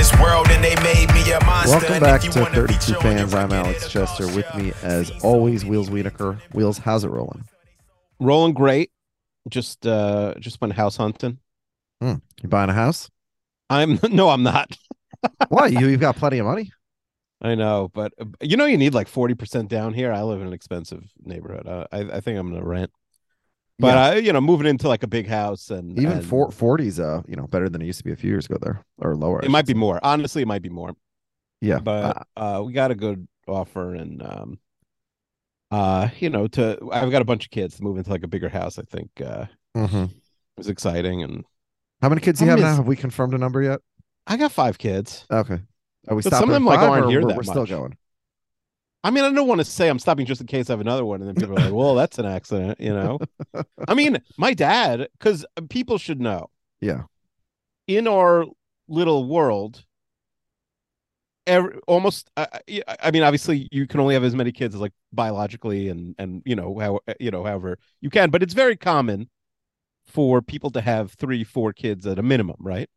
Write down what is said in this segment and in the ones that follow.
this world and they made me a monster. Welcome back to 32 feature Fans. I'm Alex Chester. With me, as always, Wheels Wienerkur. Wheels, how's it rolling? rolling great. Just uh just went house hunting. You buying a house? I'm no, I'm not. Why? You, you've got plenty of money. I know, but uh, you know you need like 40% down here. I live in an expensive neighborhood. Uh, I I think I'm gonna rent. But Yeah. I you know moving into like a big house and Even and four, 40's, uh, you know, better than it used to be a few years ago there, or lower. It might should be more. Honestly, it might be more. Yeah, But uh we got a good offer and um uh you know to I've got a bunch of kids to move into like a bigger house. I think uh mhm. it was exciting and How many kids do you have many now? Have we confirmed a number yet? I got five kids. Okay. Are we But some stopping of them, like, aren't here we're, that we're still going? I mean, I don't want to say I'm stopping just in case I have another one, and then people are like, "Well, that's an accident," you know. I mean, my dad, because people should know, Yeah. in our little world, every, almost. I, I- I mean, obviously, you can only have as many kids as like biologically, and and you know how you know however you can, but it's very common for people to have three, four kids at a minimum, right?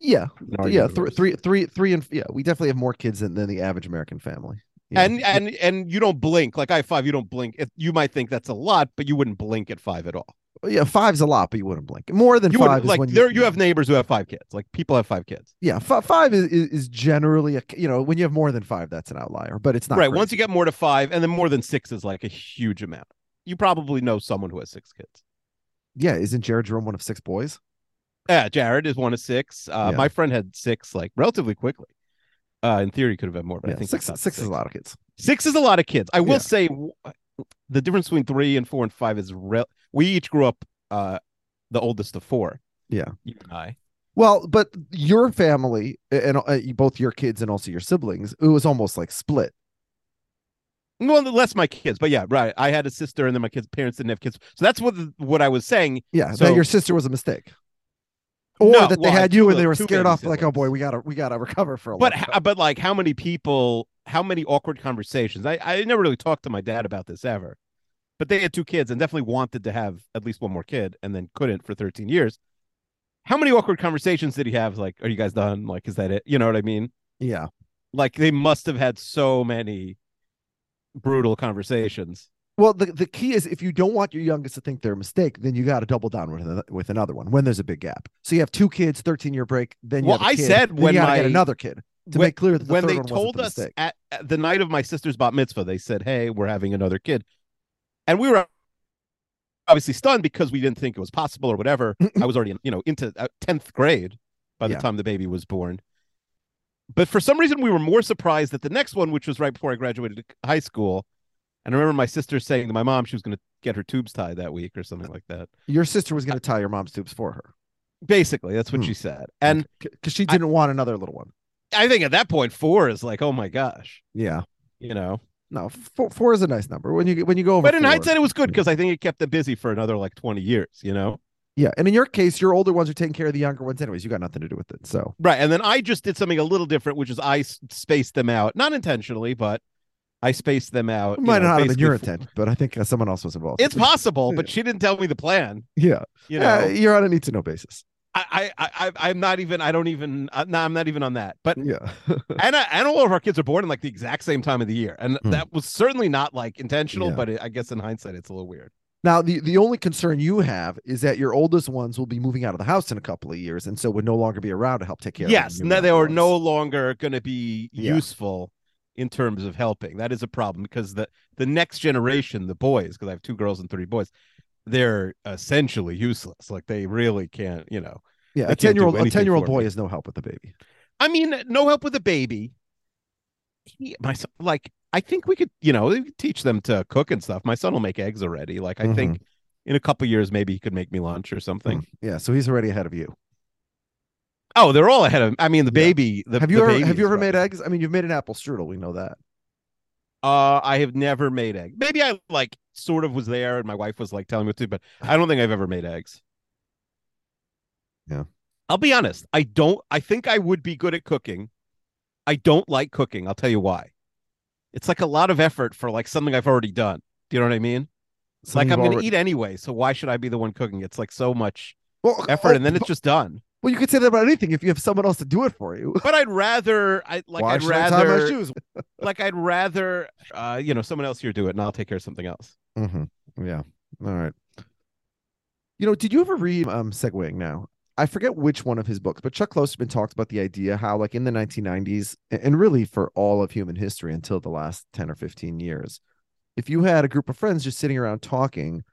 Yeah. Yeah. Th- three, three, three, and yeah, we definitely have more kids than, than the average American family. Yeah. And and and you don't blink like I five. You don't blink. If you might think that's a lot, but you wouldn't blink at five at all. yeah, five's a lot, but you wouldn't blink. More than you five like there you have neighbors who have five kids like people have five kids Yeah, f- five is, is is generally a you know when you have more than five, that's an outlier, but it's not right crazy. once you get more to five and then more than six is like a huge amount you probably know someone who has six kids Yeah, isn't Jared Jerome one of six boys? yeah jared is one of six uh Yeah. my friend had six like relatively quickly uh in theory could have had more but Yeah, i think six at six is a lot of kids. six is a lot of kids i will Yeah. say the difference between three and four and five is real we each grew up uh the oldest of four Yeah. you and i Well, but your family and uh, both your kids and also your siblings, it was almost like split. well less my kids but yeah right i had a sister and then my kids parents didn't have kids so that's what what i was saying Yeah, So- that your sister was a mistake, or No, that they well, I had you and they were scared off. Like, oh boy, we gotta we gotta recover for a but time. but like how many people how many awkward conversations? I, I never really talked to my dad about this ever. But they had two kids and definitely wanted to have at least one more kid and then couldn't for 13 years. How many awkward conversations did he have? Like are you guys done? Like is that it? You know what i mean? Yeah, like they must have had so many brutal conversations Well, the, the key is if you don't want your youngest to think they're a mistake, then you got to double down with another, with another one when there's a big gap. So you have two kids, 13 year break, then you Well, I kid, said when you gotta get another kid to when- make clear that the when third they told the us at, at the night of my sister's bat mitzvah they said hey we're having another kid and we were obviously stunned because we didn't think it was possible or whatever i was already you know into uh, 10th grade by the Yeah. time the baby was born but for some reason we were more surprised that the next one which was right before i graduated high school and i remember my sister saying to my mom she was going to get her tubes tied that week or something like that Your sister was going to tie your mom's tubes for her basically that's what Hmm. she said and because she didn't want another little one. i think at that point four is like oh my gosh Yeah, you know no, four, four is a nice number when you when you go over. but in four. hindsight it was good because i think it kept them busy for another like 20 years you know yeah, and in your case, your older ones are taking care of the younger ones anyways. You got nothing to do with it. So right and then i just did something a little different which is I spaced them out not intentionally but i spaced them out it you might know, not have been your intent, but I think uh, someone else was involved. it's possible but she didn't tell me the plan yeah, you Uh, know you're on a need to know basis. I, I, I, I'm not even. I don't even. Uh, no, I'm not even on that. But Yeah. and I, and all of our kids are born in like the exact same time of the year, and Hmm. that was certainly not like intentional. Yeah. But it, I guess in hindsight, it's a little weird. Now, the, the only concern you have is that your oldest ones will be moving out of the house in a couple of years, and so would no longer be around to help take care of yes, the new no, they are no longer going to be Yeah. useful in terms of helping. That is a problem because the the next generation, the boys, because I have two girls and three boys, they're essentially useless. Like they really can't, you know. Yeah, a ten year old a ten year old boy me. is no help with the baby. I mean, no help with the baby. He, my son, like, I think we could, you know, teach them to cook and stuff. My son will make eggs already. Like, I Mm-hmm. think in a couple years, maybe he could make me lunch or something. Yeah, so he's already ahead of you. Oh, they're all ahead of. I mean, the Yeah. baby. The, have you ever have you ever made eggs? I mean, you've made an apple strudel. We know that. Uh, I have never made egg. Maybe I like sort of was there, and my wife was like telling me to, but I don't think I've ever made eggs. Yeah. I'll be honest. I don't. I think I would be good at cooking. I don't like cooking. I'll tell you why. It's like a lot of effort for like something I've already done. Do you know what I mean? It's like I'm going to already- eat anyway, so why should I be the one cooking? It's like so much well, effort, oh, and then it's just done. Well, you could say that about anything if you have someone else to do it for you. But I'd rather, I like, Why I'd I rather, shoes? like, I'd rather, uh, you know, someone else here do it, and I'll take care of something else. hmm Yeah. All right. You know, did you ever read um segueing now? I forget which one of his books, but Chuck Klosterman talked about the idea how, like in the 1990s, and really for all of human history until the last 10 or 15 years, if you had a group of friends just sitting around talking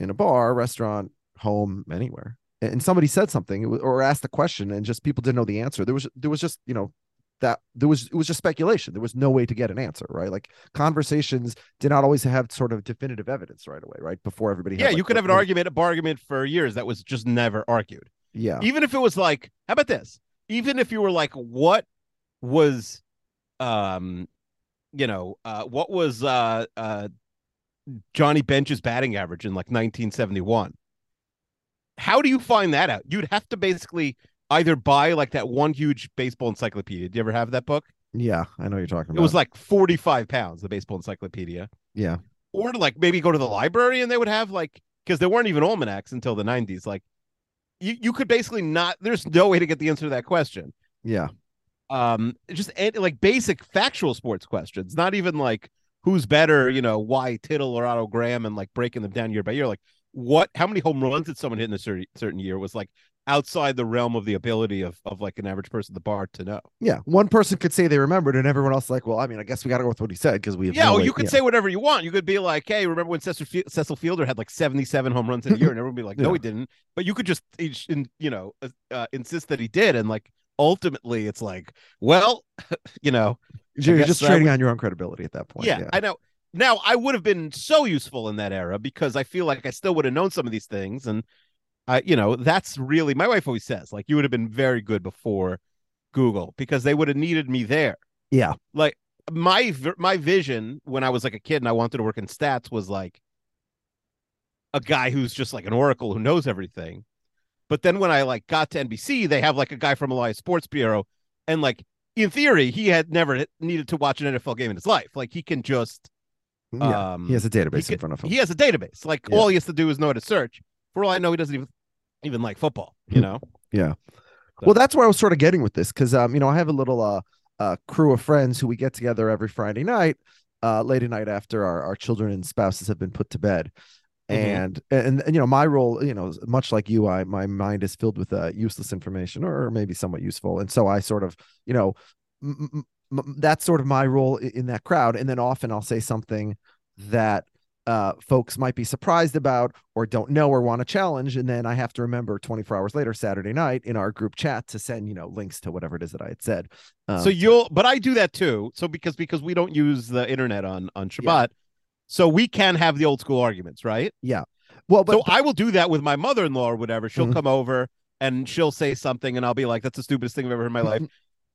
in a bar, restaurant, home, anywhere, and somebody said something or asked a question and just people didn't know the answer, there was there was just you know that there was it was just speculation. There was no way to get an answer, right? Like conversations did not always have sort of definitive evidence right away, right? Before everybody, had, Yeah, like, you could have an argument, a bar argument for years that was just never argued. Yeah, Even if it was like, how about this? Even if you were like, what was, um, you know, uh, what was uh, uh, Johnny Bench's batting average in like 1971? How do you find that out? You'd have to basically either buy like that one huge baseball encyclopedia. Do you ever have that book? yeah, I know what you're talking about. It was like 45 pounds, the baseball encyclopedia. yeah, or like maybe go to the library and they would have like because there weren't even almanacs until the 90s like you, you could basically not there's no way to get the answer to that question yeah, um just like basic factual sports questions not even like who's better you know why tittle or otto graham and like breaking them down year by year like what how many home runs did someone hit in a certain certain year was like outside the realm of the ability of of like an average person at the bar to know yeah. One person could say they remembered, and everyone else like, well, I mean, I guess we got to go with what he said because we have yeah, no well, way- you could yeah. say whatever you want. You could be like, "Hey, remember when Cecil, Cecil Fielder had like seventy-seven home runs in a year?" And everyone would be like, "No, Yeah. he didn't." But you could just, you know, uh, uh, insist that he did, and like ultimately, it's like, well, you know, you're just trading would- on your own credibility at that point. yeah, I know. Now, I would have been so useful in that era because I feel like I still would have known some of these things, and I, you know, that's really my wife always says, like, you would have been very good before Google because they would have needed me there. Yeah. like my my vision when I was like a kid and I wanted to work in stats was like a guy who's just like an oracle who knows everything. But then when I like got to NBC, they have like a guy from Elias Sports Bureau, and like in theory, he had never needed to watch an NFL game in his life. Like he can just yeah. um, he has a database in front of him. he has a database. Like Yeah. all he has to do is know how to search. For all I know, he doesn't even even like football. You know. Yeah. Well, that's where I was sort of getting with this because, um, you know, I have a little uh, uh, crew of friends who we get together every Friday night, uh, late at night after our, our children and spouses have been put to bed. Mhm. And, and and you know my role you know much like you I my mind is filled with uh, useless information or maybe somewhat useful and so I sort of you know m- that's sort of my role in that crowd. And then often I'll say something that uh, folks might be surprised about or don't know or want to challenge. And then i have to remember 24 hours later saturday night in our group chat to send you know links to whatever it is that i had said um, so you'll but i do that too. So because because we don't use the internet on on shabbat so we can have the old school arguments right? Yeah. well but so i will do that with my mother-in-law or whatever. She'll Mhm. come over and she'll say something and i'll be like that's the stupidest thing i've ever heard in my life.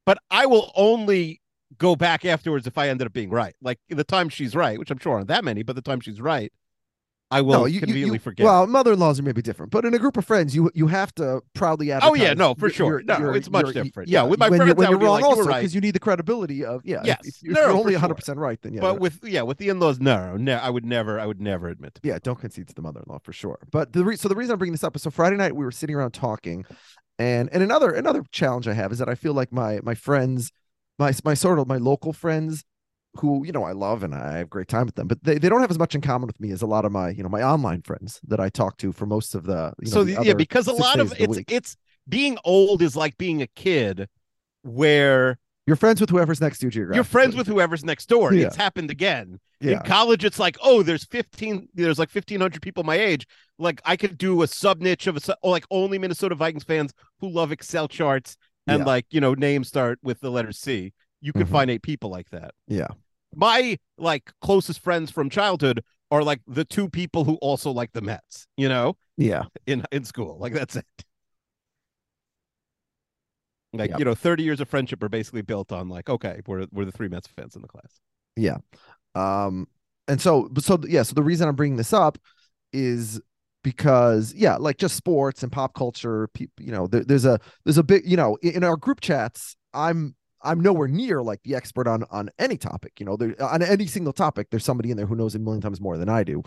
But i will only go back afterwards if i ended up being right like the time she's right which i'm sure aren't that many but the time she's right i will no, you, you- conveniently you- forget Well, mother-in-laws are maybe different, but in a group of friends, you you have to proudly advertise. Oh, yeah, no, for sure. your- No, your- it's much your- different. Yeah, with my when friends, when you're wrong like, you also right. because you need the credibility of yeah. Yes. if, if No, you're only sure. 100 percent right, then yeah. but with yeah with the in-laws no no i would never i would never admit to yeah, don't concede to the mother-in-law for sure. But the re- so the reason I'm bringing this up is so Friday night we were sitting around talking, And and another another challenge I have is that I feel like my my friends, my my sort of my local friends who you know I love and I have great time with them, but they, they don't have as much in common with me as a lot of my you know my online friends that I talk to for most of the you know, so the yeah, because a lot days of it's week. it's being old is like being a kid, where you're friends with whoever's next to you you're friends with whoever's next door. Yeah. It's happened again. yeah In college, it's like, oh, there's 15, there's like 1,500 people my age. Like I could do a sub niche of a, like only Minnesota Vikings fans who love Excel charts and Yeah. like, you know, names start with the letter C. You could Mhm. find eight people like that. yeah My like closest friends from childhood are like the two people who also like the Mets, you know, yeah in, in school. Like that's it. Like, Yep. you know, 30 years of friendship are basically built on like, okay, we're, we're the three Mets fans in the class. Yeah. Um, and so, so yeah, so the reason I'm bringing this up is because yeah, like just sports and pop culture, people, you know, there, there's a there's a big, you know, in, in our group chats, I'm I'm nowhere near like the expert on on any topic, you know, there on any single topic, there's somebody in there who knows a million times more than I do.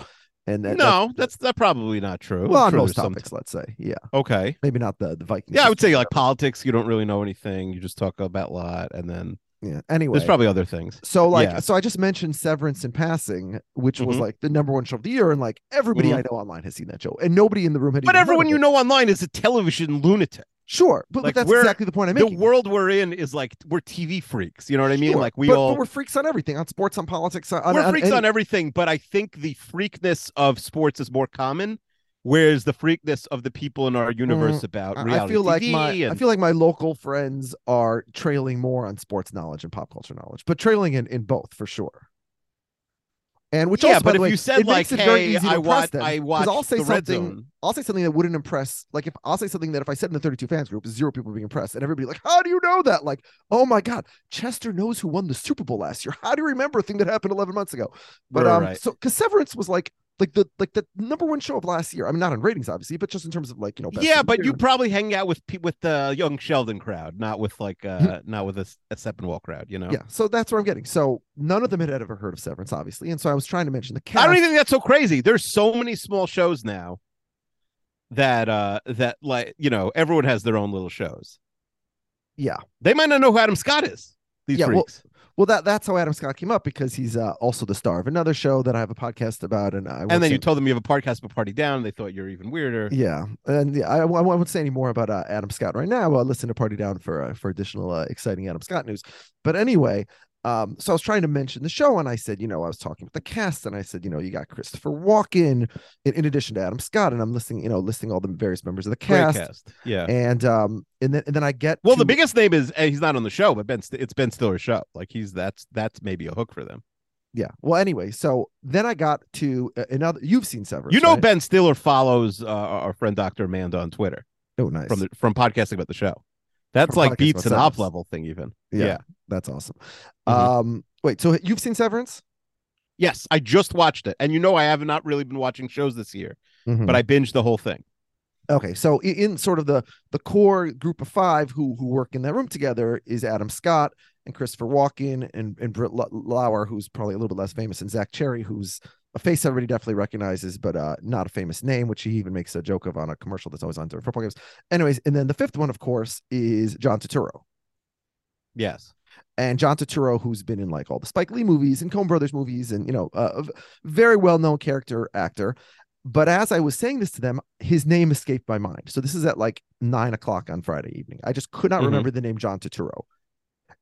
And that, no, that's that's probably not true. well, I'm on sure most there's some- topics, let's say, yeah, Okay. maybe not the the Vikings. Yeah, I would say like politics, you don't really know anything. You just talk about a lot, and then yeah. Anyway, there's probably other things. So like, Yeah. so I just mentioned Severance in passing, which was Mhm. like the number one show of the year, and like everybody I know online has seen that show, and nobody in the room had. But everyone you it. know online is a television lunatic. sure, but, but like, that's exactly the point I'm The making. world we're in is like we're TV freaks. You know what I mean? Sure, Like we but, all but we're freaks on everything, on sports, on politics, on, we're on freaks any- on everything. But I think the freakness of sports is more common, whereas the freakness of the people in our universe about I- reality I feel like TV my and I feel like my local friends are trailing more on sports knowledge and pop culture knowledge, but trailing in, in both for sure. And which yeah, also, but if way, you said like, makes it very "Hey, easy to I watch, them, I watch I'll say the Red something Zone," I'll say something that wouldn't impress. Like if I'll say something that if I said in the 32 fans group, zero people being impressed, and everybody like, how do you know that? Like, oh my god, Chester knows who won the Super Bowl last year. How do you remember a thing that happened 11 months ago? But um, right. so because Severance was like like the like the number one show of last year. I mean, not in ratings, obviously, but just in terms of like you know. yeah, but you probably hang out with with the young Sheldon crowd, not with like uh not with a, a Steppenwall crowd. You know. yeah. So that's what I'm getting. So none of them had ever heard of Severance, obviously, and so I was trying to mention the I don't even think that's so crazy. There's so many small shows now that uh that like you know everyone has their own little shows. Yeah. They might not know who Adam Scott is. These Yeah, freaks. Well, that that's how Adam Scott came up because he's uh, also the star of another show that I have a podcast about, and I and then you told them you have a podcast but Party Down. They thought you're even weirder. Yeah, and yeah, I, I won't say any more about uh, Adam Scott right now. I'll listen to Party Down for uh, for additional uh, exciting Adam Scott news. But anyway, um, so I was trying to mention the show, and I said, you know, I was talking with the cast, and I said, you know, you got Christopher Walken in, in addition to Adam Scott, and I'm listing, you know, listing all the various members of the cast, cast. Yeah. and um, and then and then I get Well, the biggest name is eh, he's not on the show, but Ben. It's Ben Stiller's show. Like he's that's that's maybe a hook for them. yeah. Well, anyway, so then I got to uh, another. You've seen Severance, You know, right? Ben Stiller follows uh, our friend Doctor Amanda on Twitter Oh, nice. from the from podcasting about the show. That's like beats an Severance. level thing even. yeah, yeah. that's awesome. Mhm. Um, wait, so you've seen Severance? Yes, I just watched it, and you know I have not really been watching shows this year, Mhm. but I binged the whole thing. Okay, so in sort of the the core group of five who who work in that room together is Adam Scott and Christopher Walken and and Britt Lau- Lower, who's probably a little bit less famous, and Zach Cherry, who's a face everybody definitely recognizes, but uh, not a famous name, which he even makes a joke of on a commercial that's always on during football games. Anyways, and then the fifth one, of course, is John Turturro. Yes, and John Turturro, who's been in like all the Spike Lee movies and Coen Brothers movies, and you know, a very well known character actor. But as I was saying this to them, his name escaped my mind. So this is at like nine o'clock on Friday evening. I just could not Mhm. remember the name John Turturro,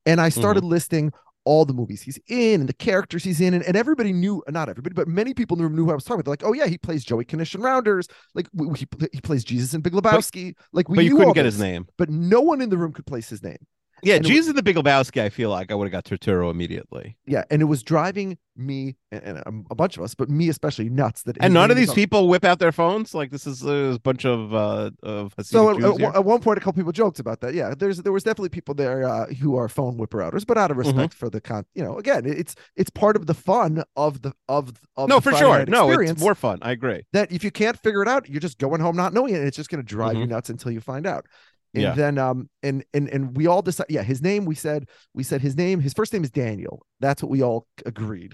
and I started listing all the movies he's in and the characters he's in, and, and everybody knew, not everybody, but many people in the room knew who I was talking about. They're like, oh yeah, he plays Joey in Rounders, like he he plays Jesus in Big Lebowski. like we but you knew couldn't get his name. but no one in the room could place his name. Yeah, And Jesus the Big Lebowski. I feel like I would have got Turturro immediately. Yeah, and it was driving me and, and a, a bunch of us, but me especially nuts. That And none of these on- people whip out their phones. Like this is uh, a bunch of uh of Hasidic So at, Jews at, one- at one point, a couple people joked about that. Yeah, there's there was definitely people there uh, who are phone whipper outers, but out of Mm-hmm. respect for the con, you know, again, it's it's part of the fun of the of of no, for sure. No, it's more fun. I agree. that if you can't figure it out, you're just going home not knowing it. And it's just going to drive you nuts until you find out. And Mm-hmm. Yeah. then um and and and we all decided yeah his name we said we said his name his first name is Daniel that's what we all agreed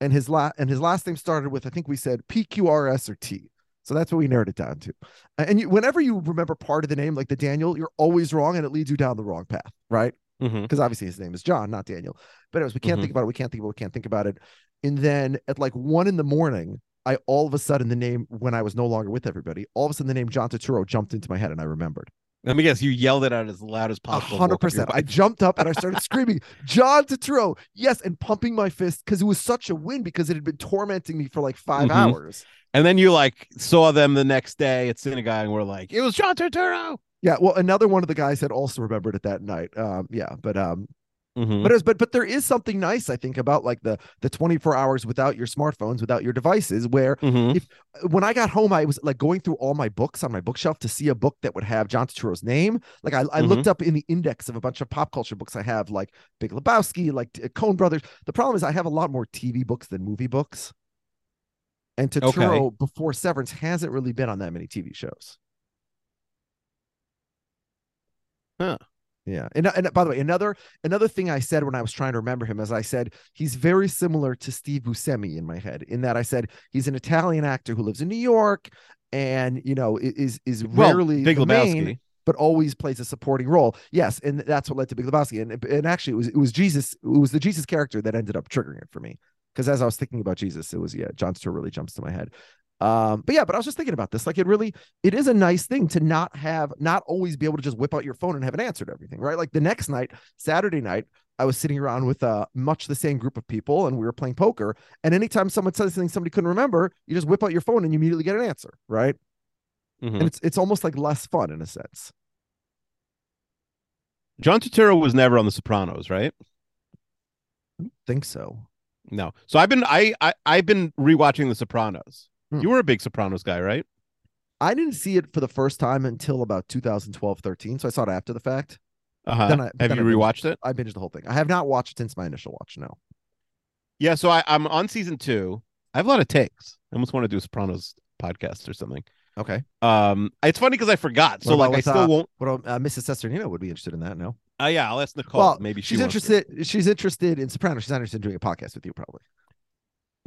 and his last and his last name started with I think we said PQRS or T So that's what we narrowed it down to. And you, whenever you remember part of the name, like the Daniel, you're always wrong and it leads you down the wrong path, right? Because obviously his name is John, not Daniel. But anyways, we can't Mhm. think about it. We can't think about it. We can't think about it. And then at like one in the morning, I all of a sudden the name when I was no longer with everybody, all of a sudden the name John Turturro jumped into my head and I remembered. Let me guess. You yelled it out as loud as possible. hundred woke up your percent. I jumped up and I started screaming, John Turturro, yes, and pumping my fist because it was such a win because it had been tormenting me for like 5 Mhm. hours. And then you like saw them the next day at synagogue and were like, "It was John Turturro." Yeah, well, another one of the guys had also remembered it that night. Um, yeah, but um, Mhm. but was, but but there is something nice I think about like the the 24 hours without your smartphones, without your devices, where Mhm. if when I got home, I was like going through all my books on my bookshelf to see a book that would have John Turturro's name. Like I, I Mhm. looked up in the index of a bunch of pop culture books I have, like Big Lebowski, like uh, Coen Brothers. The problem is I have a lot more TV books than movie books. And Turturro before Severance hasn't really been on that many TV shows. Huh. Yeah. And, and by the way, another another thing I said when I was trying to remember him is I said he's very similar to Steve Buscemi in my head, in that I said he's an Italian actor who lives in New York and you know is is Well, rarely Big the Lebowski. main, but always plays a supporting role. Yes, and that's what led to Big Lebowski. And and actually it was it was Jesus, it was the Jesus character that ended up triggering it for me. Because as I was thinking about Jesus, it was yeah, John Stewart really jumps to my head. Um, but yeah, but I was just thinking about this. Like it really, it is a nice thing to not have, not always be able to just whip out your phone and have an answer to everything, right? Like the next night, Saturday night, I was sitting around with uh much the same group of people and we were playing poker. And anytime someone says something somebody couldn't remember, you just whip out your phone and you immediately get an answer, right? Mhm. And it's it's almost like less fun in a sense. John Turturro was never on The Sopranos, right? I think so. No. So I've been I, I I've been rewatching The Sopranos. Hmm. You were a big Sopranos guy, right? I didn't see it for the first time until about 2012, 13. So I saw it after the fact. Uh-huh. Then I- Have then you I binged- rewatched it? I binged the whole thing. I have not watched since my initial watch. No. Yeah. So I, I'm on season two. I have a lot of takes. I almost want to do a Sopranos podcast or something. Okay. Um, it's funny because I forgot. So like I still uh, won't. What uh, Mrs. Sesternino would be interested in that. No. Uh, yeah, I'll ask Nicole. well, Maybe she she's interested. She's interested in Sopranos. She's not interested in doing a podcast with you, probably.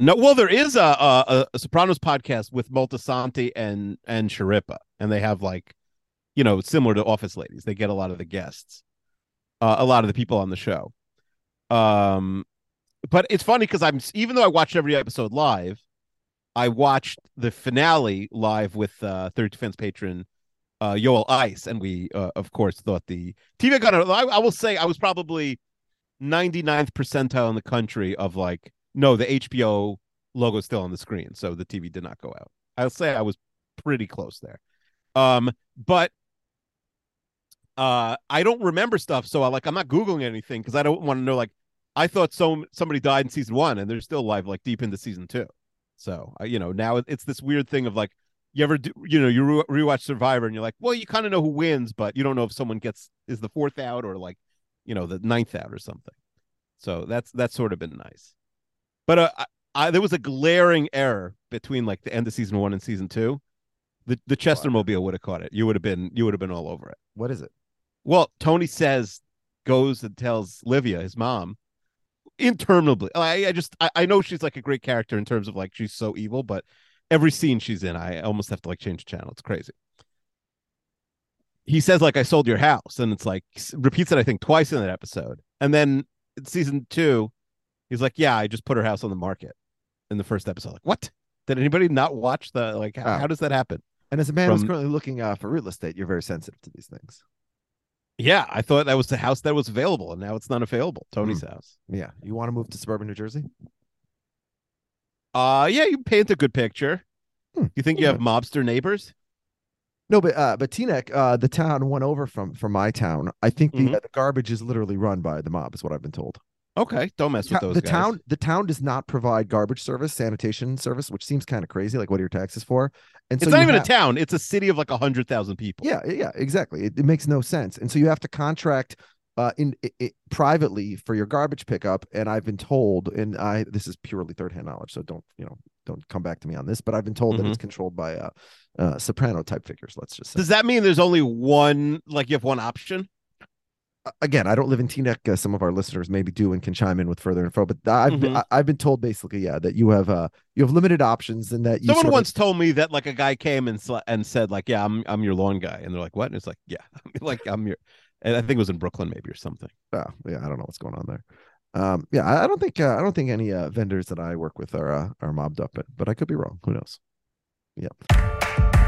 No, well, there is a, a a Sopranos podcast with Moltisanti and and Schirripa, and they have like, you know, similar to Office Ladies. They get a lot of the guests, uh, a lot of the people on the show. Um, but it's funny because I'm even though I watched every episode live, I watched the finale live with uh, Third Defense patron uh, Yoel Ice, and we uh, of course thought the TV got. I, I will say I was probably 99th percentile in the country of like no the hbo logo still on the screen so the tv did not go out. I'll say i was pretty close there. Um but uh i don't remember stuff so i like i'm not googling anything because i don't want to know like i thought so somebody died in season one and they're still alive like deep into season two. So uh, you know now it's this weird thing of like you ever do you know you re- rewatch survivor and you're like well you kind of know who wins but you don't know if someone gets is the fourth out or like you know the ninth out or something. So that's that's sort of been nice but uh, I, I, there was a glaring error between like the end of season one and season two. The the chestermobile would have caught it. You would have been you would have been all over it. What is it? well tony says goes and tells livia his mom interminably. I, I just I, I know she's like a great character in terms of like she's so evil but every scene she's in i almost have to like change the channel. It's crazy. He says like i sold your house and it's like repeats it i think twice in that episode. And then season two he's like yeah i just put her house on the market in the first episode like what did anybody not watch the like how, Oh. how does that happen And as a man who's currently looking uh, for real estate, you're very sensitive to these things. yeah i thought that was the house that was available and now it's not available tony's house Yeah. You want to move to suburban New Jersey? uh yeah you paint a good picture Hmm. you think you have mobster neighbors No, but uh, but Teaneck, uh, the town went over from from my town. I think the Mhm. uh, the garbage is literally run by the mob, is what I've been told. Okay don't mess with those the guys. town the town does not provide garbage service, sanitation service, which seems kind of crazy. Like, what are your taxes for? And it's not even have- a town it's a city of like a hundred thousand people Yeah, yeah, exactly. It, it makes no sense, and so you have to contract uh in i i privately for your garbage pickup. And I've been told, and I this is purely third hand knowledge, so don't you know don't come back to me on this. But I've been told that Mm-hmm. it's controlled by uh, uh soprano type figures. Let's just say. does that mean there's only one like you have one option again, I don't live in Teaneck. Uh, some of our listeners maybe do and can chime in with further info. But I've Mhm. been, I- I've been told basically, yeah, that you have uh you have limited options and that you Someone sort of- once told me that like a guy came and sl- and said like, "Yeah, I'm I'm your lawn guy," and they're like, "What?" And it's like, "Yeah, like I'm your," and I think it was in Brooklyn maybe or something. Oh, yeah, I don't know what's going on there. Um, yeah, I, I don't think uh, I don't think any uh, vendors that I work with are uh, are mobbed up, but but I could be wrong. Who knows? Hey,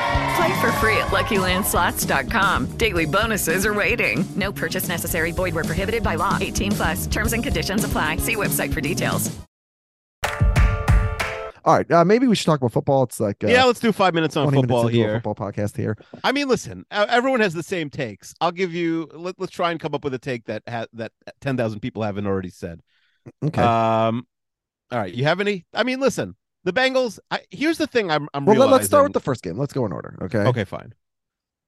Play for free at LuckyLandSlots.com. Daily bonuses are waiting. No purchase necessary. Void where prohibited by law. 18 plus. Terms and conditions apply. See website for details. All right, uh, maybe we should talk about football. It's like uh, yeah, let's do five minutes on football minutes here. football podcast here. I mean, listen, uh, everyone has the same takes. I'll give you. Let, let's try and come up with a take that ha- that ten thousand people haven't already said. Okay. Um, all right, you have any? I mean, listen, the Bengals. I, here's the thing. I'm. I'm well, let, us start with the first game. Let's go in order. Okay. Okay, fine.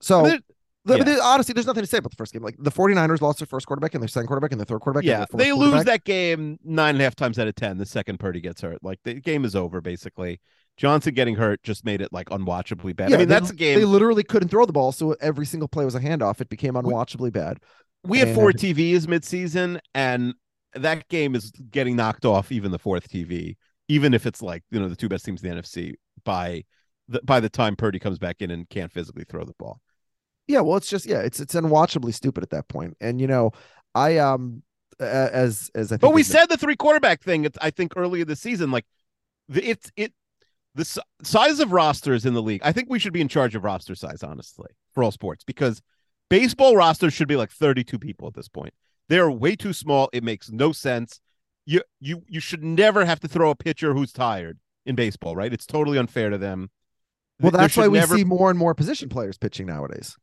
So, I mean, the- yeah. honestly, there's nothing to say about the first game. Like the 49ers lost their first quarterback and their second quarterback and their third quarterback. and yeah, they lose that game nine and a half times out of ten. The second Purdy gets hurt, like the game is over. Basically, Johnson getting hurt just made it like unwatchably bad. Yeah, I mean, they- that's a game. They literally couldn't throw the ball, so every single play was a handoff. It became unwatchably bad. we had four and- TVs midseason, and that game is getting knocked off even the fourth TV, even if it's like you know the two best teams in the NFC by the by the time Purdy comes back in and can't physically throw the ball. Yeah, well, it's just yeah, it's it's unwatchably stupid at that point. And you know, I um as as I think But we said the three quarterback thing. It's, I think earlier this season, like the, it's it the size of rosters in the league. I think we should be in charge of roster size, honestly, for all sports, because baseball rosters should be like 32 people at this point. They're way too small. It makes no sense. You you you should never have to throw a pitcher who's tired in baseball, right? It's totally unfair to them. well, that's why we never- see more and more position players pitching nowadays.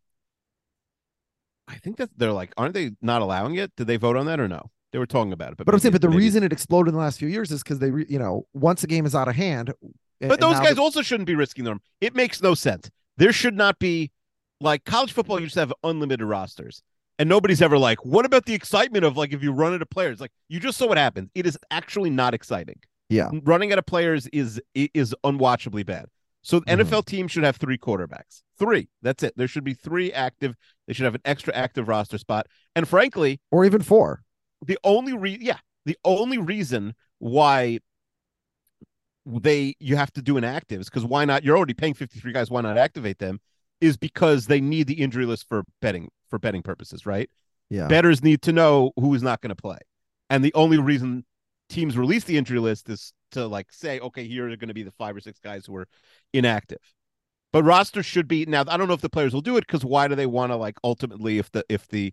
I think that they're like, aren't they not allowing it? Did they vote on that or no? They were talking about it, but But I'm saying, but the maybe- reason it exploded in the last few years is because they, re, you know, once a game is out of hand. But those guys also shouldn't be risking them. It makes no sense. There should not be like college football You just have unlimited rosters. And nobody's ever like, what about the excitement of like if you run into players? Like you just saw what happens. It is actually not exciting. yeah, Running out of players is is unwatchably bad. So Mhm. NFL teams should have three quarterbacks. Three. That's it. There should be three active. They should have an extra active roster spot. And frankly, or even four. the only re yeah the only reason why they you have to do an active is because why not you're already paying 53 guys why not activate them is because they need the injury list for betting for betting purposes right? Yeah, betters need to know who is not going to play. And the only reason teams release the injury list is to like say okay here are going to be the five or six guys who are inactive. But rosters should be now i don't know if the players will do it because why do they want to like ultimately if the if the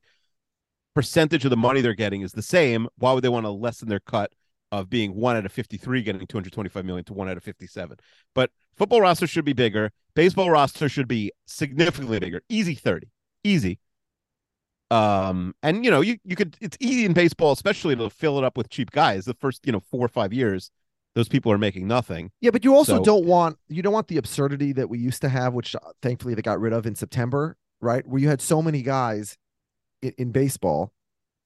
percentage of the money they're getting is the same why would they want to lessen their cut of being one out of 53 getting 225 million to one out of 57 but football roster should be bigger. Baseball roster should be significantly bigger. Easy 30 easy. Um and you know you you could it's easy in baseball especially to fill it up with cheap guys. The first you know four or five years those people are making nothing. Yeah, but you also So- don't want you don't want the absurdity that we used to have, which uh, thankfully they got rid of in September, right? Where you had so many guys in, in baseball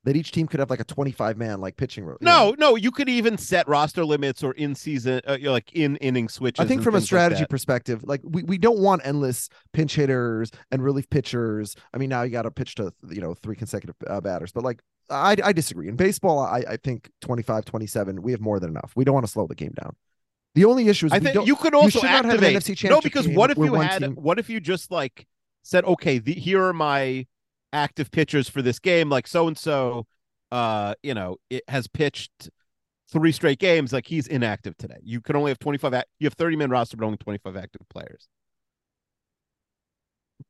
that each team could have like a 25 man like pitching. ro- you know. no no you could even set roster limits or in season uh, you know, like in inning switches I think from a things like strategy perspective, like we, we don't want endless pinch hitters and relief pitchers. I mean, now you got to pitch to, you know, three consecutive uh, batters, but like, I, I disagree. In baseball, I, I think 25, 27, we have more than enough. We don't want to slow the game down. The only issue is I think you could also should not have an activate no because what if you had team- what if you just like said okay the, here are my active pitchers for this game like so and so uh you know it has pitched three straight games, like he's inactive today. You can only have 25 act- you have 30 man roster but only 25 active players.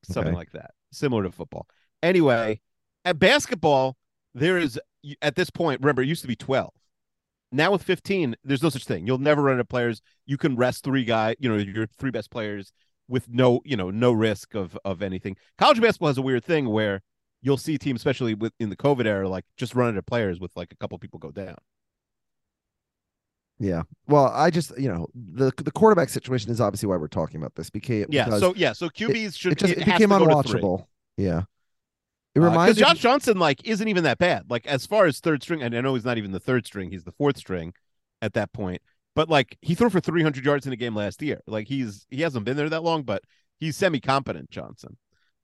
Something Okay. like that. Similar to football. Anyway, at basketball there is at this point remember it used to be 12. Now with 15 there's no such thing. You'll never run out of players. You can rest three guy, you know, your three best players with no, you know, no risk of of anything. College basketball has a weird thing where you'll see teams, especially with in the COVID era, like just run of players with like a couple people go down. Yeah. Well, I just you know the the quarterback situation is obviously why we're talking about this. Became Yeah. So yeah. So QBs should it just it it became to go to three. unwatchable. Yeah. It Uh, reminds me. Josh Johnson like isn't even that bad. Like as far as third string, and I know he's not even the third string; he's the fourth string at that point. But like he threw for 300 yards in a game last year. Like he's he hasn't been there that long, but he's semi competent. Johnson.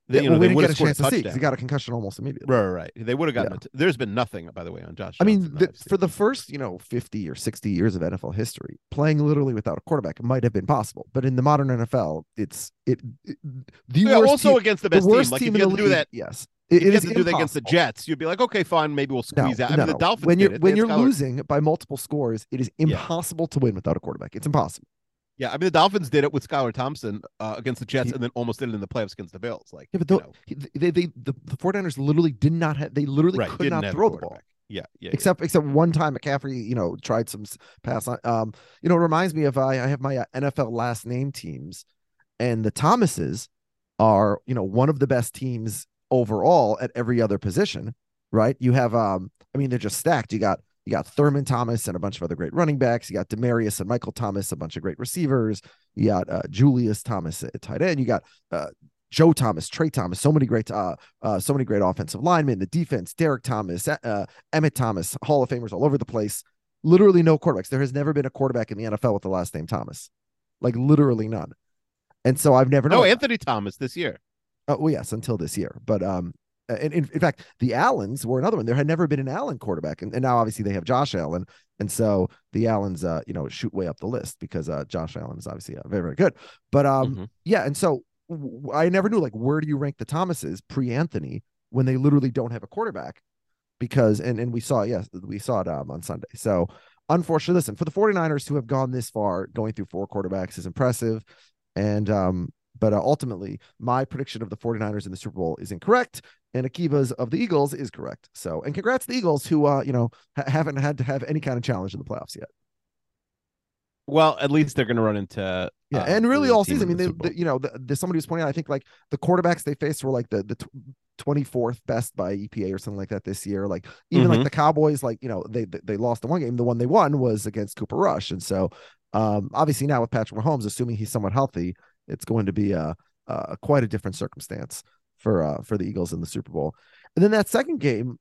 They- yeah, know, well, we didn't get a chance to see because he got a concussion almost immediately. Right, right. They would have gotten. Yeah. t- There's been nothing, by the way, on Josh. I mean, the, for the first, you know, 50 or 60 years of NFL history, playing literally without a quarterback might have been possible. But in the modern NFL, it's it, it the Yeah, worst also team- against the best team. worst Like, team if you in the to do that- yes. It, you had is to do that against the. Jets, you'd be like, okay, fine, maybe we'll No, squeeze out. I no, mean, the no. Dolphins when you're when you're losing by multiple scores, it is impossible to win without a quarterback. It's impossible. Yeah, I mean, the Dolphins did it with Skylar Thompson uh, against the Jets, and then almost did it in the playoffs against the Bills. Like, Yeah, but you know, he- they, they the, the 49ers literally did not have they literally right, could not throw the ball. Yeah, yeah, yeah. except except one time McCaffrey, you know, tried some pass on. Um, you know, it reminds me of I, I have my uh, NFL last name teams, and the Thomases are you know one of the best teams overall at every other position. Right? You have um, I mean, they're just stacked. You got you got Thurman Thomas and a bunch of other great running backs. You got Demaryius and Michael Thomas, a bunch of great receivers. You got uh, Julius Thomas at tight end. You got uh, Joe Thomas, Trey Thomas, so many great, uh, uh, so many great offensive linemen. The defense, Derrick Thomas, uh, Emmett Thomas, Hall of Famers all over the place. Literally no quarterbacks. There has never been a quarterback in the NFL with the last name Thomas, like literally none. And so I've never no known. Anthony Thomas this year. Oh, well, yes, until this year. But um, in, in, in fact, the Allens were another one. There had never been an Allen quarterback, and, and now obviously they have Josh Allen, and so the Allens, uh, you know, shoot way up the list because uh, Josh Allen is obviously uh, very very good. But um, Mhm. yeah, and so w- I never knew like where do you rank the Thomases pre Anthony when they literally don't have a quarterback because and and we saw yes we saw it um, on Sunday. So unfortunately, listen for the 49ers to have gone this far going through four quarterbacks is impressive, and um. But uh, ultimately, my prediction of the 49ers in the Super Bowl is incorrect, and Akiva's of the Eagles is correct. So, and congrats to the Eagles, who, uh, you know, ha- haven't had to have any kind of challenge in the playoffs yet. Well, at least they're going to run into Yeah, uh, and really all season. I mean, the they, you know, the, the, somebody was pointing out. I think like the quarterbacks they faced were like the the twenty fourth best by EPA or something like that this year. Like even like Mhm. the Cowboys, like you know, they they they lost the one game. The one they won was against Cooper Rush, and so um obviously now with Patrick Mahomes, assuming he's somewhat healthy, it's going to be a, a quite a different circumstance for uh for the Eagles in the Super Bowl. And then that second game,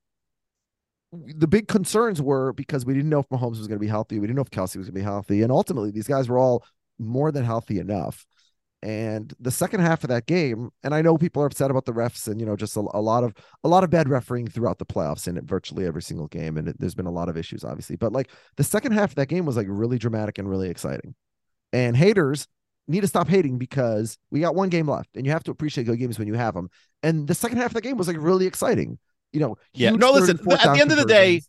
the big concerns were because we didn't know if Mahomes was going to be healthy. We didn't know if Kelce was going to be healthy. And ultimately, these guys were all more than healthy enough. And the second half of that game, and I know people are upset about the refs and you know just a, a lot of a lot of bad refereeing throughout the playoffs in virtually every single game, and it, there's been a lot of issues obviously. But like the second half of that game was like really dramatic and really exciting. And haters need to stop hating because we got one game left, and you have to appreciate good games when you have them. And the second half of the game was like really exciting. You know, yeah. No, listen. At the end of the day,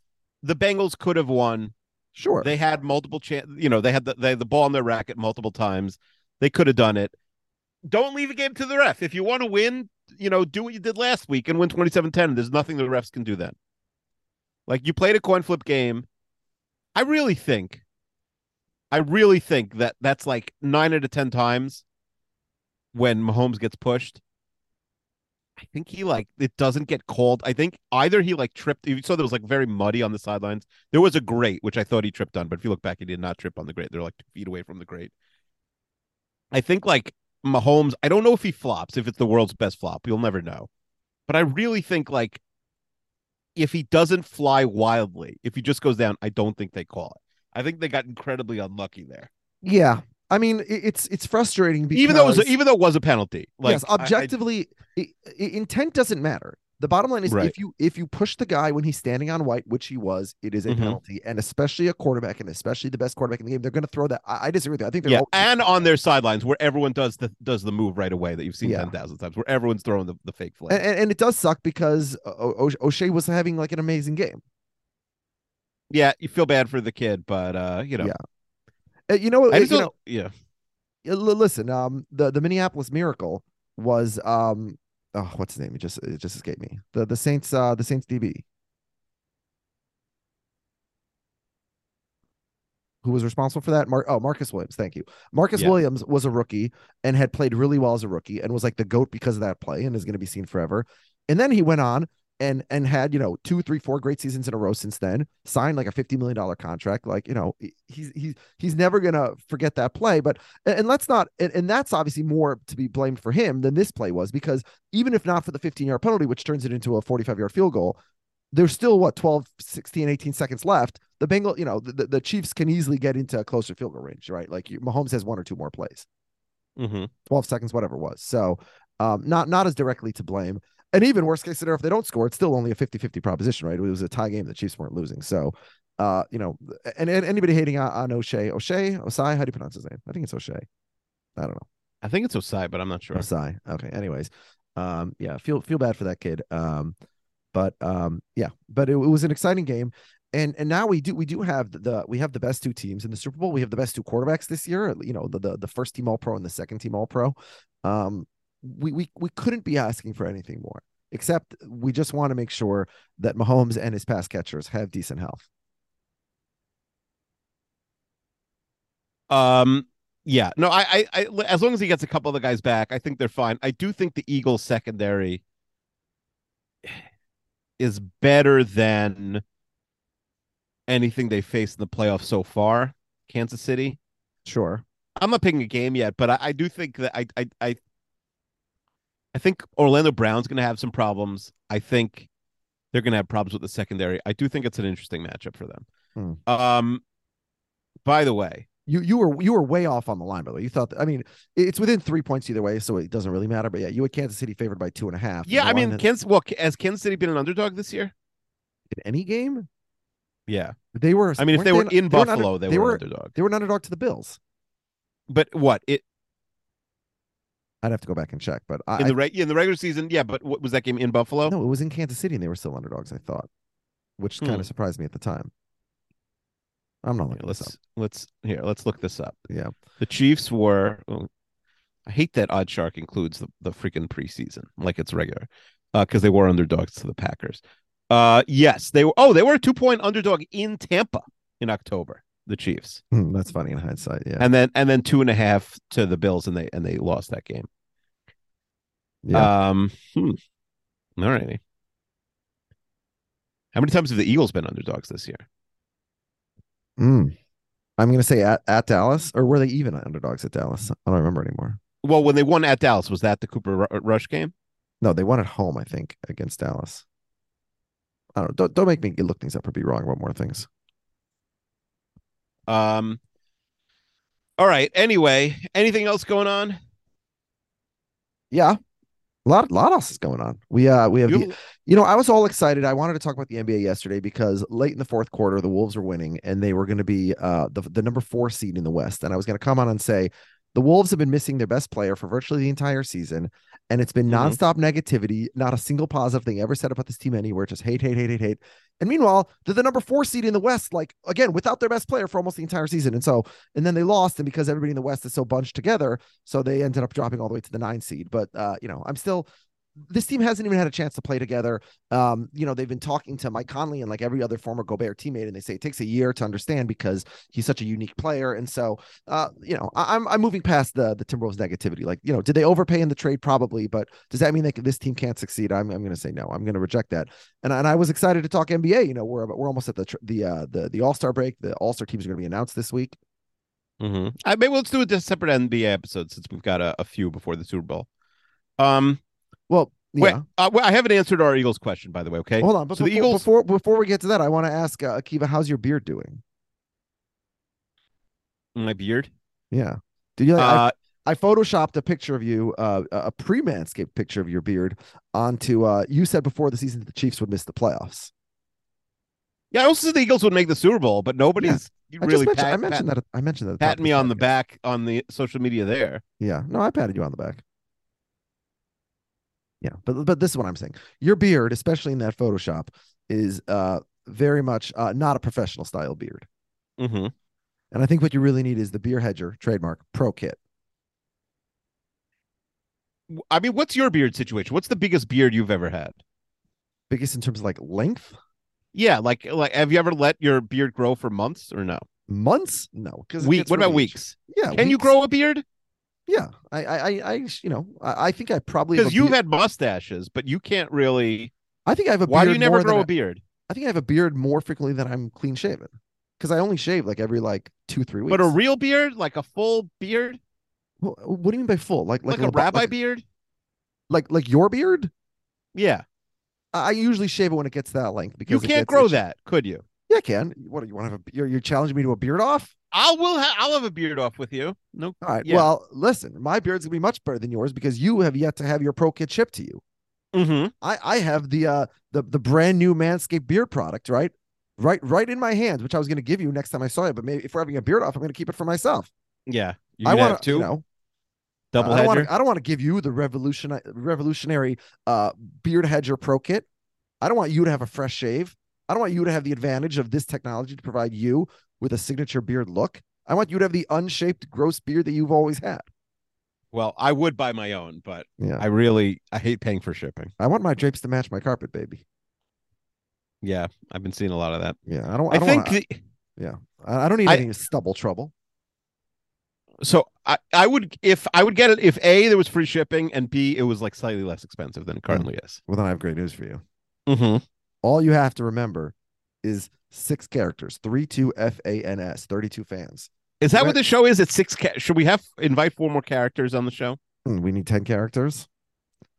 the Bengals could have won. Sure. They had multiple chance. You know, they had the they had the ball in their racket multiple times. They could have done it. Don't leave a game to the ref. If you want to win, you know, do what you did last week and win 27-10. There's nothing the refs can do then. Like you played a coin flip game. I really think I really think that that's like 9 out of 10 times when Mahomes gets pushed. I think he like it doesn't get called. I think either he like tripped. You saw there was like very muddy on the sidelines. There was a grate which I thought he tripped on, but if you look back, he did not trip on the grate. They're like two feet away from the grate. I think like Mahomes. I don't know if he flops. If it's the world's best flop, you'll never know. But I really think like if he doesn't fly wildly, if he just goes down, I don't think they call it. I think they got incredibly unlucky there. Yeah, I mean it's it's frustrating because Even though it was even though it was a penalty. Like yes, objectively, i- i- intent doesn't matter. The bottom line is Right. if you if you push the guy when he's standing on white, which he was, it is a Mhm. penalty, and especially a quarterback, and especially the best quarterback in the game, they're going to throw that. I, I disagree with you. I think they're yeah, all- and on their sidelines where everyone does the does the move right away that you've seen Yeah. ten thousand times, where everyone's throwing the, the fake flag. and, and, and it does suck because O- O- Ossai was having like an amazing game. Yeah, you feel bad for the kid, but uh, you know, Yeah. Uh, you know, I uh, you know, yeah. listen, um, the the Minneapolis Miracle was um, oh, what's his name? It just it just escaped me. The the Saints, uh, the Saints DB. Who was responsible for that? Mar- oh, Marcus Williams. Thank you. Marcus Yeah. Williams was a rookie and had played really well as a rookie and was like the goat because of that play and is going to be seen forever. And then he went on and and had you know two, three, four great seasons in a row since then. Signed like a fifty million dollar contract. Like you know he's he's he's never gonna forget that play. But and let's not and, and that's obviously more to be blamed for him than this play was because even if not for the 15 yard penalty, which turns it into a 45 yard field goal, there's still what 12 16 18 seconds left the bengal you know the, the, the chiefs can easily get into a closer field goal range right like you, mahomes has one or two more plays Mm-hmm. 12 seconds whatever it was so um not not as directly to blame and even worst case scenario if they don't score it's still only a 50-50 proposition right it was a tie game the chiefs weren't losing so uh you know and, and anybody hating on, on o'shea o'shea Ossai how do you pronounce his name i think it's o'shea i don't know I think it's Ossai, but I'm not sure. Ossai. Okay. Anyways, um, yeah, feel feel bad for that kid. Um, but um, yeah, but it, it was an exciting game, and and now we do we do have the, the we have the best two teams in the Super Bowl. We have the best two quarterbacks this year. You know, the the, the first team All Pro and the second team All Pro. Um, we we we couldn't be asking for anything more. Except we just want to make sure that Mahomes and his pass catchers have decent health. Um, yeah, no, I, I, I, as long as he gets a couple of the guys back, I think they're fine. I do think the Eagles secondary is better than anything they faced in the playoffs so far. Kansas City. Sure. I'm not picking a game yet, but I, I do think that I, I, I, I think Orlando Brown's going to have some problems. I think they're going to have problems with the secondary. I do think it's an interesting matchup for them. Hmm. Um, by the way, You you were you were way off on the line by the way. You thought I mean it's within three points either way, so it doesn't really matter. But yeah, you had Kansas City favored by two and a half. yeah, I mean, that- Kansas. Well, has Kansas City been an underdog this year? in any game Yeah, they were. I mean, if they were in under- Buffalo, they, they were, were an underdog. they were an underdog to the Bills. But what it I'd have to go back and check, but I in the reg in the regular season? Yeah, but what was that game in Buffalo? no, it was in Kansas City and they were still underdogs. I thought, which kind Hmm. of surprised me at the time. I'm not Here, looking this up. let's let's here. Let's look this up. Yeah, The Chiefs were. oh, I hate that OddsShark includes the, the freaking preseason like it's regular, because they were underdogs to the Packers. Uh, yes, they were. Oh, they were a two point underdog in Tampa in October. The Chiefs, Hmm, that's funny in hindsight. Yeah, and then and then two and a half to the Bills, and they and they lost that game. Yeah. Um, hmm. all righty. How many times have the Eagles been underdogs this year? Hmm. I'm gonna say at, at Dallas, or were they even underdogs at Dallas? I don't remember anymore. Well, when they won at Dallas, was that the Cooper Ru- Rush game? No, they won at home, I think, against Dallas. I don't know. Don't, don't make me look things up or be wrong about more things. Um. All right. Anyway, anything else going on? Yeah. A lot, lot else is going on. We uh we have the, You- you know, I was all excited. I wanted to talk about the NBA yesterday because late in the fourth quarter, the Wolves were winning and they were going to be uh the, the number four seed in the West. And I was going to come on and say the Wolves have been missing their best player for virtually the entire season, and it's been Mhm. nonstop negativity. Not a single positive thing ever said about this team anywhere. Just hate, hate, hate, hate, hate. And meanwhile, they're the number four seed in the West, like again without their best player for almost the entire season. And so, and then they lost, and because everybody in the West is so bunched together, so they ended up dropping all the way to the nine seed. But uh, you know, I'm still this team hasn't even had a chance to play together. Um, you know, they've been talking to Mike Conley and like every other former Gobert teammate, and they say it takes a year to understand because he's such a unique player. And so, uh, you know, I, I'm I'm moving past the the Timberwolves negativity. Like, you know, did they overpay in the trade? Probably, but does that mean that this team can't succeed? I'm I'm going to say no. I'm going to reject that. And and I was excited to talk NBA. You know, we're we're almost at the the uh, the the All Star break. The All Star teams are going to be announced this week. Mm-hmm. I maybe let's do a separate NBA episode since we've got a, a few before the Super Bowl. Um, Well, wait, yeah. uh, well, I haven't answered our Eagles question, by the way. Okay, Hold on, but so before, the Eagles. before before we get to that, I want to ask uh, Akiva, how's your beard doing? my beard. Yeah. Did you like, Uh, I, I photoshopped a picture of you, uh, a pre manscaped picture of your beard onto, uh, you said before the season that the Chiefs would miss the playoffs. yeah, I also said the Eagles would make the Super Bowl, but nobody's I really just mentioned, pat, I mentioned pat- that. I mentioned that. at the top patting me on the back on the social media there. Yeah. No, I patted you on the back. Yeah. But, but this is what I'm saying. Your beard, especially in that Photoshop, is, uh, very much uh, not a professional style beard. Mm-hmm. And I think what you really need is the Beard Hedger trademark pro kit. I mean, what's your beard situation? What's the biggest beard you've ever had? Biggest in terms of like length, Yeah, like like have you ever let your beard grow for months or no? months? No, because. What about weeks? Yeah, Can you grow a beard? Yeah, I, I, I, you know, I, I think I probably Because you've had mustaches, but you can't really. I think I have a. Why do you never grow I- a beard? I think I have a beard more frequently than I'm clean shaven, because I only shave like every like two three weeks. But a real beard, like a full beard, Wha- what, do you mean by full? Like like, like, a LeBron- rabbi like, beard? like like your beard? Yeah, I I usually shave it when it gets that length because you can't grow itchy. that, could you? Yeah, I can. What do you want to have? A, you're, you're challenging me to a beard off? I will. Ha- I'll have a beard off with you. No. All right. Yeah. Well, listen, my beard's gonna be much better than yours because you have yet to have your pro kit shipped to you. Mm-hmm. I I have the uh the the brand new Manscaped beard product, right? Right, right in my hands, which I was going to give you next time I saw you. But maybe if we're having a beard off, I'm going to keep it for myself. Yeah. I want to. you know, double I don't to. I don't want to give you the revolution revolutionary uh beard hedger pro kit. I don't want you to have a fresh shave. I don't want you to have the advantage of this technology to provide you with a signature beard look. I want you to have the unshaped, gross beard that you've always had. Well, I would buy my own, but Yeah. I really I hate paying for shipping. I want my drapes to match my carpet, baby. Yeah, I've been seeing a lot of that. Yeah, I don't. I, I, don't think wanna- the, yeah, I, don't need I- any stubble trouble. so. I I would if I would get it if a there was free shipping and b it was like slightly less expensive than it currently is. Well, then I have great news for you. Mm-hmm. All you have to remember is six characters: three, two, F A N S, thirty-two fans. Is that Right. what the show is? It's six. Ca- Should we have invite four more characters on the show? Hmm, We need ten characters.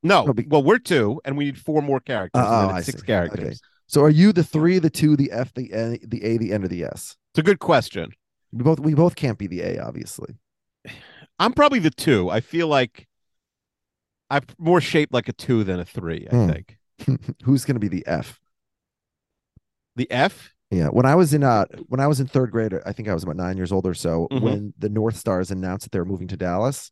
No. No, be- well, we're two, and we need four more characters. And oh, it's I six see. characters. Okay. So are you the three, the two, the F, the N, the A, the N, or the S? It's a good question. We both we both can't be the A, obviously. I'm probably the two. I feel like I'm more shaped like a two than a three. I Hmm. think Who's going to be the F? The F. Yeah, when I was in uh when I was in third grade, I think I was about nine years old or so. Mhm. When the North Stars announced that they were moving to Dallas,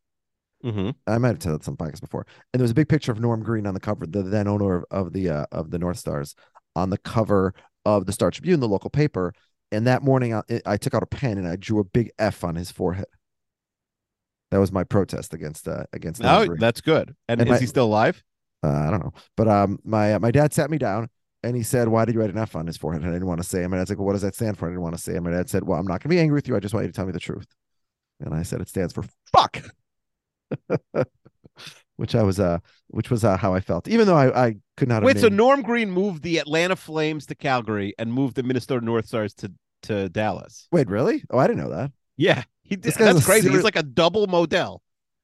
Mm-hmm. I might have said that on podcasts before. And there was a big picture of Norm Green on the cover, the then owner of, of the uh, of the North Stars, on the cover of the Star Tribune, the local paper. And that morning, I, I took out a pen and I drew a big F on his forehead. That was my protest against uh, against. Oh, that's good. And, And is my- he still alive? Uh, I don't know, but um, my uh, my dad sat me down and he said, "Why did you write an F on his forehead?" And I didn't want to say. And my dad's like, "Well, what does that stand for?" I didn't want to say. And my dad said, "Well, I'm not going to be angry with you. I just want you to tell me the truth." And I said, "It stands for fuck," which I was uh, which was uh, how I felt, even though I I could not. Have Wait, so Norm Green moved the Atlanta Flames to Calgary and moved the Minnesota North Stars to to Dallas. Wait, really? Oh, I didn't know that. Yeah, he did. That's crazy. serious- He's like a double Modell.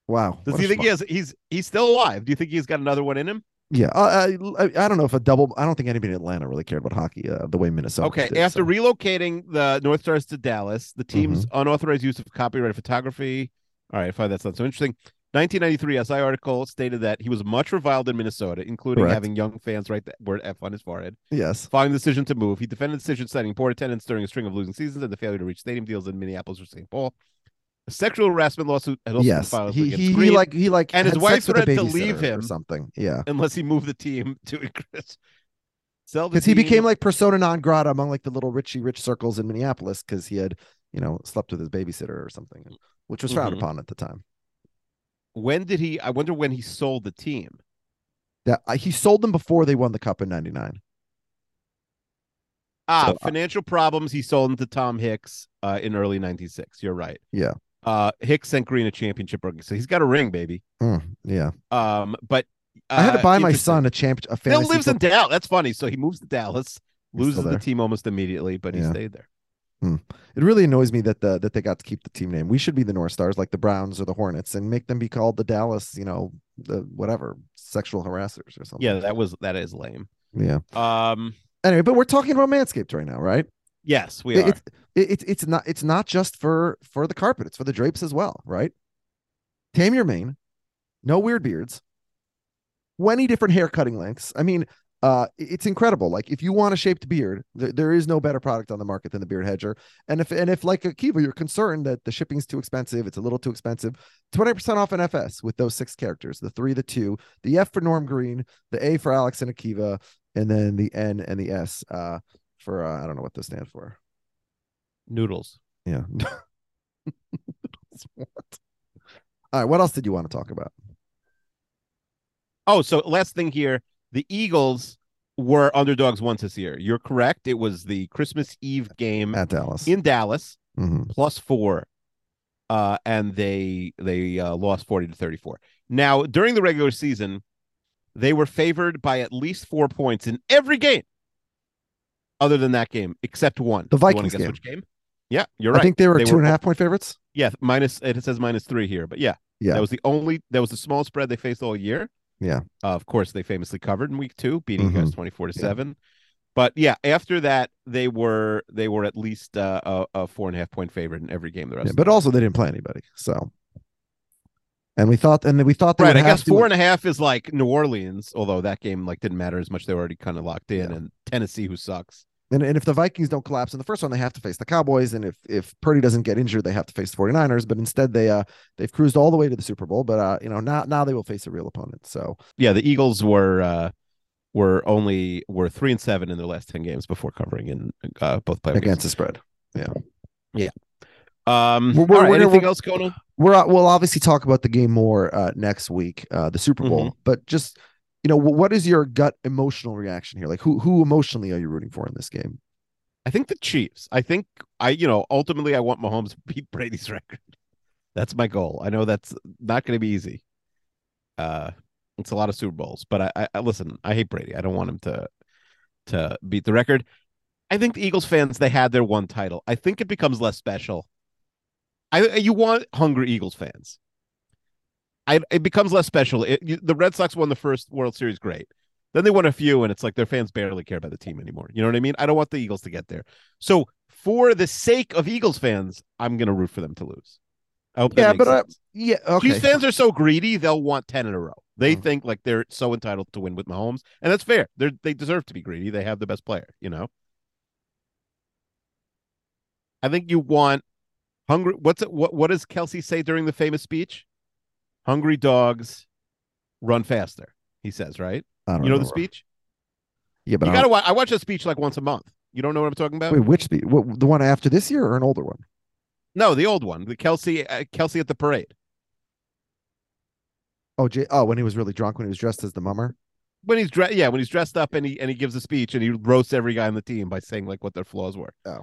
Wow. Does he think schmuck. he has? He's he's still alive. Do you think he's got another one in him? Yeah, uh, I, I I don't know if a double. I don't think anybody in Atlanta really cared about hockey uh, the way Minnesota. Okay, did, after so. relocating the North Stars to Dallas, the team's Mm-hmm. unauthorized use of copyrighted photography. All right, I find that's not so interesting. 1993 SI article stated that he was much reviled in Minnesota, including Correct. having young fans write the word F on his forehead. yes, Following the decision to move, he defended the decision, citing poor attendance during a string of losing seasons and the failure to reach stadium deals in Minneapolis or St. Paul. Sexual harassment lawsuit had also yes, filed he against he, he like he like and his wife sex with a threatened to leave babysitter or him. something. Yeah, unless he moved the team to increase. The because he became like persona non grata among like the little Richie rich circles in Minneapolis because he had you know slept with his babysitter or something, which was frowned Mhm. upon at the time. When did he? I wonder when he sold the team. That I- he sold them before they won the cup in '99. Ah, So, uh, financial problems. He sold them to Tom Hicks uh, in early '96. You're right. Yeah, Uh, Hicks sent Green a championship ring, so he's got a ring, baby. Mm, yeah. Um, but I had to uh, buy my son a champ a Still fantasy. lives in Dallas. That's funny. So he moves to Dallas, He's loses the team almost immediately, but he stayed there. It really annoys me that the that they got to keep the team name. We should be the North Stars, like the Browns or the Hornets, and make them be called the Dallas, you know, the whatever sexual harassers or something. Yeah, that was that is lame. yeah. Um, Anyway, but we're talking about Manscaped right now, right? Yes, we It- are. It's it, it's not it's not just for for the carpet; it's for the drapes as well, right? Tame your mane, no weird beards, twenty different hair cutting lengths. I mean, uh, it's incredible. Like if you want a shaped beard, there, there is no better product on the market than the Beard Hedger. And if and if like Akiva, you're concerned that the shipping's too expensive, it's a little too expensive. Twenty percent off an FS with those six characters: the three, the two, the F for Norm Green, the A for Alex and Akiva, and then the N and the S uh, for uh, I don't know what this stands for. Noodles. Yeah. what? All right. What else did you want to talk about? Oh, so last thing here, the Eagles were underdogs once this year. You're correct. It was the Christmas Eve game At Dallas. in Dallas, Mhm. plus four, uh, and they they uh, lost forty to thirty four. Now during the regular season, they were favored by at least four points in every game, other than that game, except one. The Vikings guess game. Which game? Yeah, you're right. I think they were two and a half point favorites. Yeah, minus. It says minus three here, but yeah, Yeah. that was the only. That was the small spread they faced all year. Yeah. Uh, of course, they famously covered in week two, beating you guys twenty four to Yeah. seven. But yeah, after that, they were they were at least uh, a, a four and a half point favorite in every game. The rest, Yeah, but also they didn't play anybody. So, and we thought, and we thought they right. I guess four and a half is like New Orleans, although that game like didn't matter as much. They were already kind of locked in, and Tennessee, who sucks. And, and if the Vikings don't collapse in the first one, they have to face the Cowboys. And if if Purdy doesn't get injured, they have to face the 49ers. But instead, they uh they've cruised all the way to the Super Bowl. But uh you know now now they will face a real opponent. So Yeah, the Eagles were uh, were only were three and seven in their last ten games before covering in uh, both playoff against games. the spread, yeah. Yeah. Um. We're- we're- right, we're- anything else going on? We're uh, we'll obviously talk about the game more uh next week, uh the Super Bowl. Mm-hmm. But just you know what is your gut emotional reaction here? Like who who emotionally are you rooting for in this game? I think the Chiefs. I think I, you know, ultimately I want Mahomes to beat Brady's record. That's my goal. I know that's not going to be easy. Uh, it's a lot of Super Bowls, but I, I, I listen. I hate Brady. I don't want him to to beat the record. I think the Eagles fans they had their one title. I think it becomes less special. I you want hungry Eagles fans. I it becomes less special. It, you, the Red Sox won the first World Series, great. Then they won a few, and it's like their fans barely care about the team anymore. You know what I mean? I don't want the Eagles to get there. So for the sake of Eagles fans, I'm going to root for them to lose. I hope Yeah, but uh, yeah, okay. Chiefs fans are so greedy; they'll want ten in a row. They Mm. think like they're so entitled to win with Mahomes, and that's fair. They they deserve to be greedy. They have the best player. You know. I think you want hungry. What's it? What What does Kelce say during the famous speech? Hungry dogs run faster. He says, right? You know the speech. Yeah, but you I gotta. Watch, I watch that speech like once a month. You don't know what I'm talking about? wait, which speed? What, the one after this year or an older one? No, the old one. The Kelce. Uh, Kelce at the parade. Oh, J- oh, when he was really drunk, when he was dressed as the mummer. when he's dressed yeah when he's dressed up and he and he gives a speech and he roasts every guy on the team by saying like what their flaws were Oh,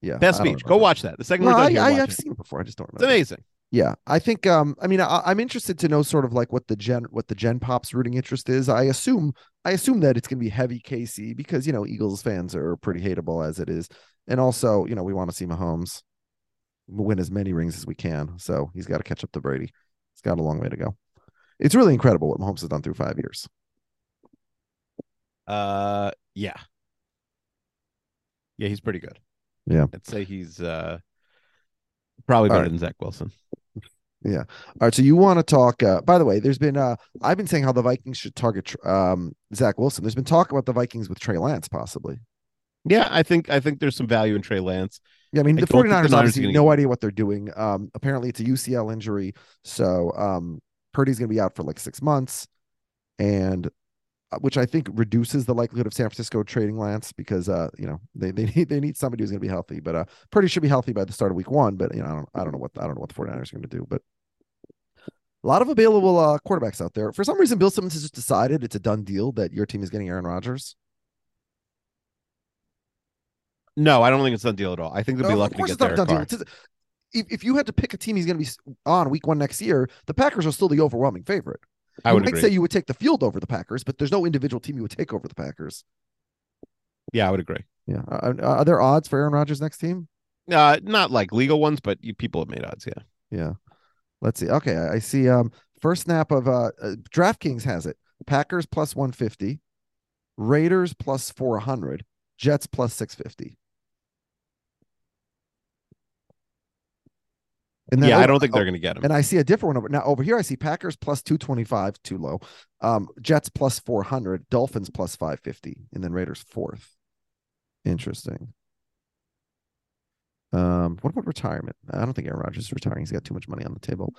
yeah, best speech go watch that the second No, I, I, I've it. seen it before. I just don't remember. it's amazing Yeah, I think. Um, I mean, I, I'm interested to know sort of like what the gen, what the Gen Pops rooting interest is. I assume, I assume that it's going to be heavy KC because you know Eagles fans are pretty hateable as it is, and also you know we want to see Mahomes win as many rings as we can. So he's got to catch up to Brady. He's got a long way to go. It's really incredible what Mahomes has done through five years. uh yeah yeah he's pretty good Yeah. i'd say he's uh probably better right. than zach wilson Yeah. All right. So you want to talk? Uh, by the way, there's been. Uh, I've been saying how the Vikings should target um, Zach Wilson. There's been talk about the Vikings with Trey Lance possibly. yeah i think i think there's some value in trey lance Yeah, I mean, the don't the 49ers Niners obviously gonna no idea what they're doing. Um, apparently it's a UCL injury. So um Purdy's gonna be out for like six months, and which I think reduces the likelihood of San Francisco trading Lance because uh, you know, they they need they need somebody who's gonna be healthy. But uh Purdy should be healthy by the start of week one. But you know, I don't I don't know what I don't know what the 49ers are gonna do, but a lot of available uh quarterbacks out there. For some reason, Bill Simmons has just decided it's a done deal that your team is getting Aaron Rodgers. no i don't think it's a done deal at all i think they'll be Of lucky to course get it's not a done deal. If, if you had to pick a team he's going to be on week one next year, the Packers are still the overwhelming favorite. I you would might agree. say you would take the field over the Packers, but there's no individual team you would take over the Packers. yeah i would agree Yeah. Are, are there odds for Aaron Rodgers next team? uh not like legal ones but you, people have made odds yeah Yeah. Let's see. Okay. I, I see. Um, first snap of uh, uh, DraftKings has it Packers plus 150, Raiders plus 400, Jets plus 650. And then yeah, over, I don't think oh, they're going to get him. And I see a different one over now. Over here, I see Packers plus two twenty five, too low. Um, Jets plus four hundred, Dolphins plus five fifty, and then Raiders fourth. Interesting. Um, what about retirement? I don't think Aaron Rodgers is retiring. He's got too much money on the table.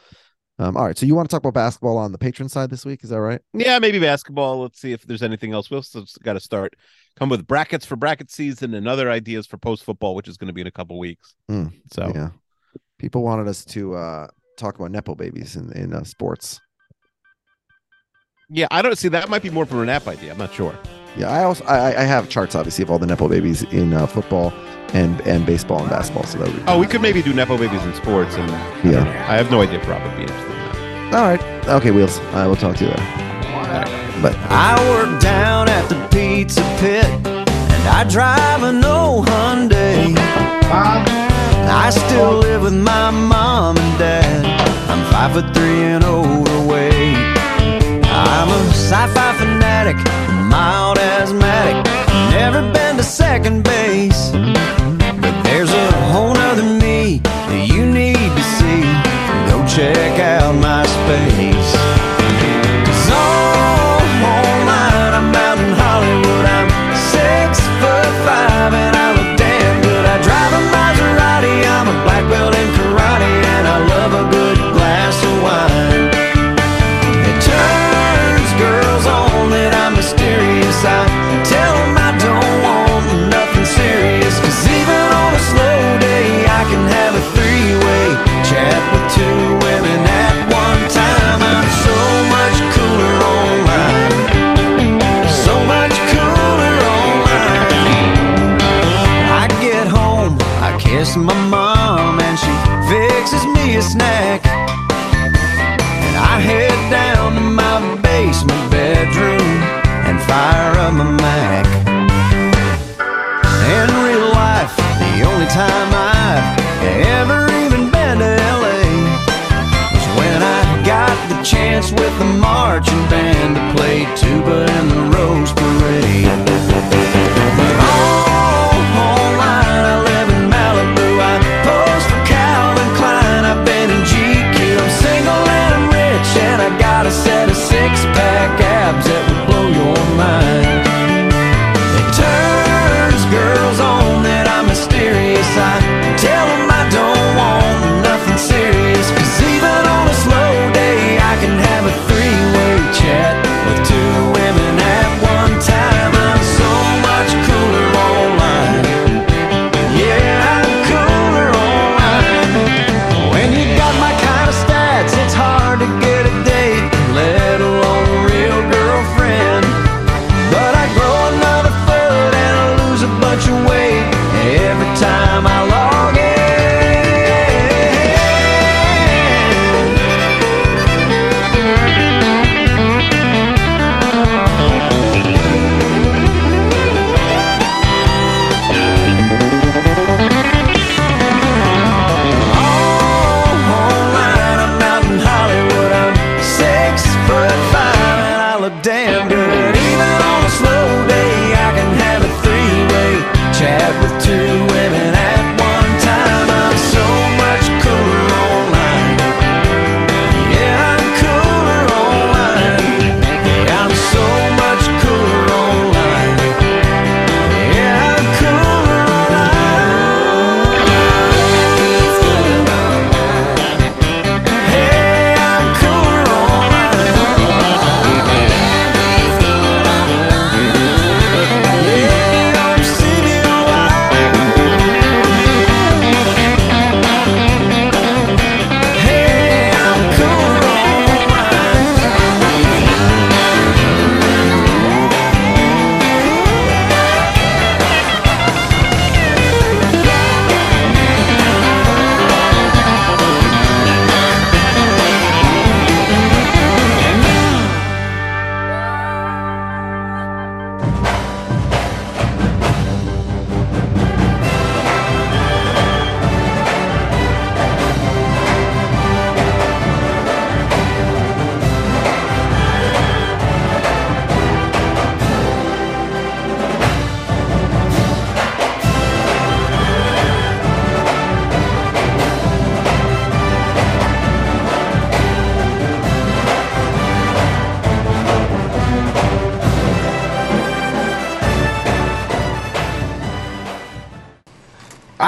Um, all right. So you want to talk about basketball on the patron side this week? Is that right? Yeah, maybe basketball. Let's see if there's anything else. We've got to start. Come with brackets for bracket season and other ideas for post football, which is going to be in a couple weeks. Mm, so yeah, People wanted us to uh, talk about nepo babies in in uh, sports. Yeah, I don't see that. Might be more from an app idea. I'm not sure. Yeah, I also I, I have charts obviously of all the nepo babies in uh, football and and baseball and basketball. So that would oh, we could maybe do nepo babies in sports and yeah. I, I have no idea Probably Rob would be interested. That. All right, okay, wheels. I will talk to you later. But I work down at the pizza pit and I drive an old Hyundai. I still live with my mom and dad. I'm five foot three and overweight. I'm a sci-fi fanatic, mild asthmatic. Never been to second base, but there's a whole nother me that you need to see. Go check out MySpace.